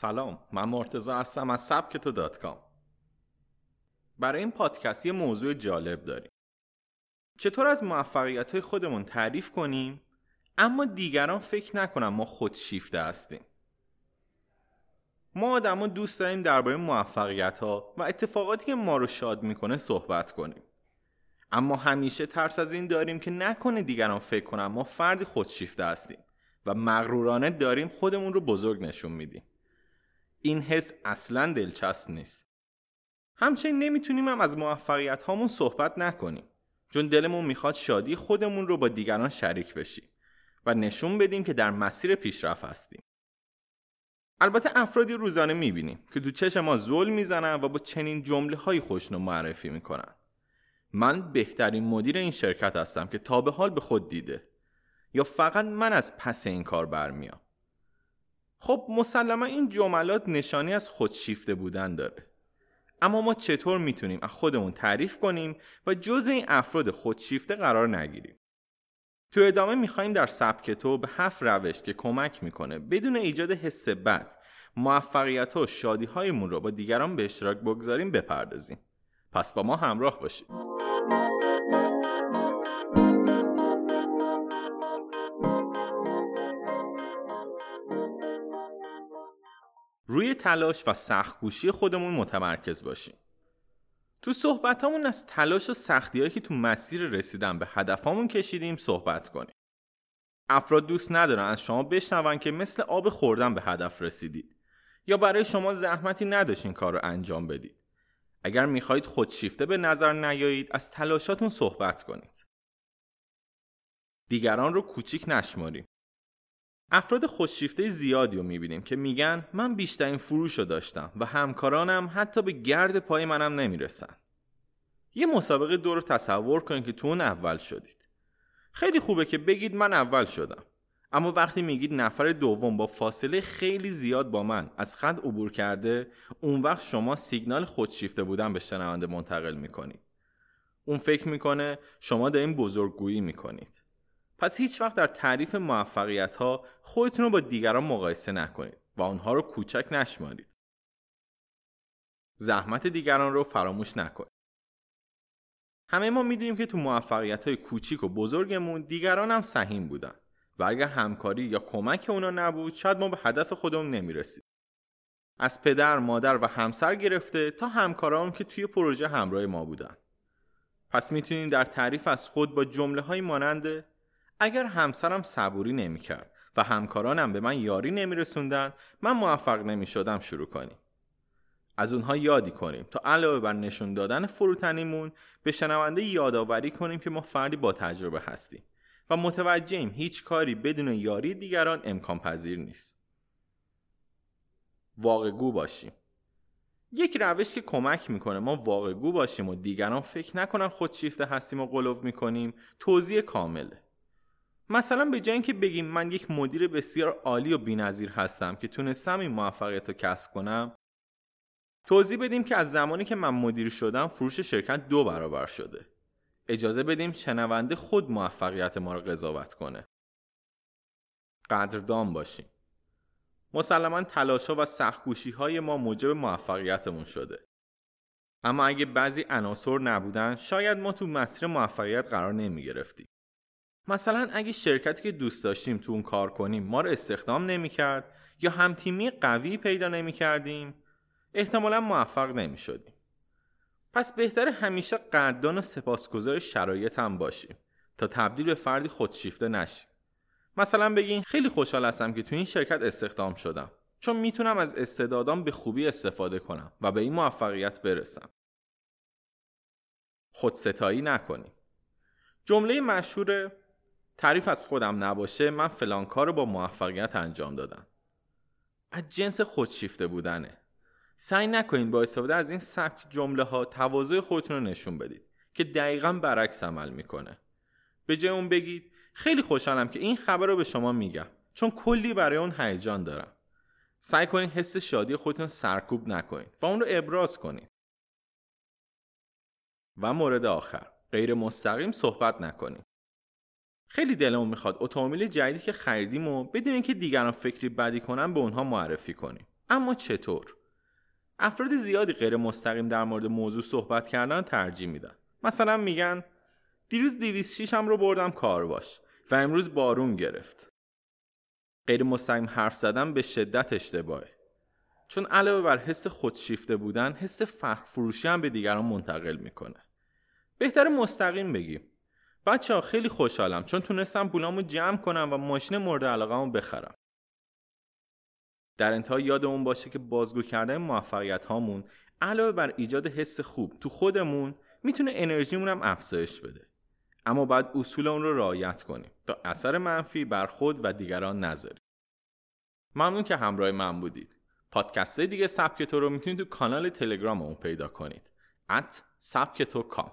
سلام من مرتزا هستم از سبکتو دات کام. برای این پادکست یه موضوع جالب داریم. چطور از موفقیت های خودمون تعریف کنیم؟ اما دیگران فکر نکنم ما خودشیفته هستیم. ما آدما دوست داریم درباره موفقیت ها و اتفاقاتی که ما رو شاد می‌کنه صحبت کنیم. اما همیشه ترس از این داریم که نکنه دیگران فکر کنم ما فردی خودشیفته هستیم و مغرورانه داریم خودمون رو بزرگ نشون میدیم. این حس اصلا دلچسب نیست. همچنین نمی‌تونیم هم از موفقیت هامون صحبت نکنیم چون دلمون می‌خواد شادی خودمون رو با دیگران شریک بشیم و نشون بدیم که در مسیر پیشرفت هستیم. البته افرادی روزانه می‌بینیم که تو چش ما زل می‌زنن و با چنین جمله های خوشنو معرفی می‌کنن. من بهترین مدیر این شرکت هستم که تا به حال به خود دیده یا فقط من از پس این کار برمیام. خب مسلما این جملات نشانی از خودشیفته بودن داره. اما ما چطور می‌تونیم از خودمون تعریف کنیم و جز این افراد خودشیفته قرار نگیریم؟ تو ادامه می‌خوایم در سبک تو به هفت روش که کمک می‌کنه بدون ایجاد حس بد موفقیت و شادی هایمون رو با دیگران به اشتراک بگذاریم بپردازیم. پس با ما همراه باشید. روی تلاش و سختگوشی خودمون متمرکز باشیم. تو صحبتامون از تلاش و سختی که تو مسیر رسیدن به هدفامون کشیدیم صحبت کنیم. افراد دوست ندارن از شما بشنون که مثل آب خوردن به هدف رسیدید یا برای شما زحمتی نداشت این کار رو انجام بدید. اگر می‌خواهید خودشیفته به نظر نیایید از تلاشاتون صحبت کنید. دیگران رو کوچیک نشماریم. افراد خوششیفته زیادی رو می‌بینیم که میگن من بیشترین فروش رو داشتم و همکارانم حتی به گرد پای منم نمی‌رسن. یه مسابقه دور رو تصور کنید که تو اون اول شدید. خیلی خوبه که بگید من اول شدم. اما وقتی میگید نفر دوم با فاصله خیلی زیاد با من از خط عبور کرده اون وقت شما سیگنال خودشیفته بودن به شنونده منتقل می‌کنید. اون فکر می‌کنه شما دارین بزرگگویی می‌کنید. پس هیچ وقت در تعریف موفقیت ها خودتون رو با دیگران مقایسه نکنید و آنها رو کوچک نشمارید. زحمت دیگران رو فراموش نکنید. همه ما می‌دونیم که تو موفقیت های کوچیک و بزرگمون دیگران هم سهیم بودن و اگر همکاری یا کمک اونا نبود شاید ما به هدف خودمون نمی‌رسید. از پدر، مادر و همسر گرفته تا همکاران که توی پروژه همراه ما بودن. پس می‌تونیم در تعریف از خود با جمله های مانند اگر همسرم صبوری نمی‌کرد و همکارانم به من یاری نمیرسوندن من موفق نمی‌شدم شروع کنیم. از اونها یادی کنیم تا علاوه بر نشون دادن فروتنیمون به شنونده یادآوری کنیم که ما فردی با تجربه هستیم و متوجهیم هیچ کاری بدون یاری دیگران امکان پذیر نیست. واقعگو باشیم. یک روش که کمک می‌کنه ما واقعگو باشیم و دیگران فکر نکنن خودشیفته هستیم و قلوف می‌کنیم توضیح کامله. مثلا به جای اینکه بگیم من یک مدیر بسیار عالی و بینظیر هستم که تونستم این موفقیت رو کسب کنم توضیح بدیم که از زمانی که من مدیر شدم فروش شرکت دو برابر شده. اجازه بدیم شنونده خود موفقیت ما رو قضاوت کنه. قدردان باشیم. مسلما تلاشا و سختگوشی های ما موجب موفقیتمون شده. اما اگه بعضی عناصر نبودن شاید ما تو مسیر موفقیت قرار نمی گرفتیم مثلا اگه شرکتی که دوست داشتیم تو اون کار کنیم ما رو استخدام نمی‌کرد یا همتیمی قوی پیدا نمی کردیم احتمالا موفق نمی شدیم. پس بهتر همیشه قدردان و سپاسگزار شرایط هم باشیم تا تبدیل به فردی خودشیفته نشیم. مثلا بگین خیلی خوشحال هستم که تو این شرکت استخدام شدم چون می‌تونم از استعدادام به خوبی استفاده کنم و به این موفقیت برسم. خودستایی نکنیم. جمله مشهور تعریف از خودم نباشه من فلان کار رو با موفقیت انجام دادم. از جنس خودشیفته بودنه. سعی نکنید با استفاده از این سبک جمله ها تواضع خودتون رو نشون بدید که دقیقا برعکس عمل می‌کنه. به جای اون بگید خیلی خوشحالم که این خبر رو به شما میگم چون کلی برای اون هیجان دارم. سعی کنید حس شادی خودتون سرکوب نکنید و اون رو ابراز کنید و مورد آخر غیر مستقیم صحبت نکنید خیلی دلمون می‌خواد اتومبیل جدیدی که خریدیم و بدون اینکه دیگران فکری بدی کنن به اونها معرفی کنیم. اما چطور؟ افراد زیادی غیر مستقیم در مورد موضوع صحبت کردن ترجیح میدن. مثلا میگن دیروز 206 هم رو بردم کار باش و امروز بارون گرفت. غیر مستقیم حرف زدن به شدت اشتباهه. چون علاوه بر حس خودشیفته بودن حس فرق فروشی هم به دیگران منتقل می‌کنه. بهتر مستقیم بگیم. بچه ها خیلی خوشحالم چون تونستم پولامو جمع کنم و ماشین مورد علاقه بخرم. در انتها یادمون باشه که بازگو کردن موفقیت هامون علاوه بر ایجاد حس خوب تو خودمون می‌تونه انرژیمون هم افزایش بده. اما باید اصول اون رو رعایت کنیم تا اثر منفی بر خود و دیگران نذاریم. ممنون که همراه من بودید. پادکست دیگه سبک تو رو می‌تونید تو کانال تلگرام اون پیدا کنید. at سبک کام.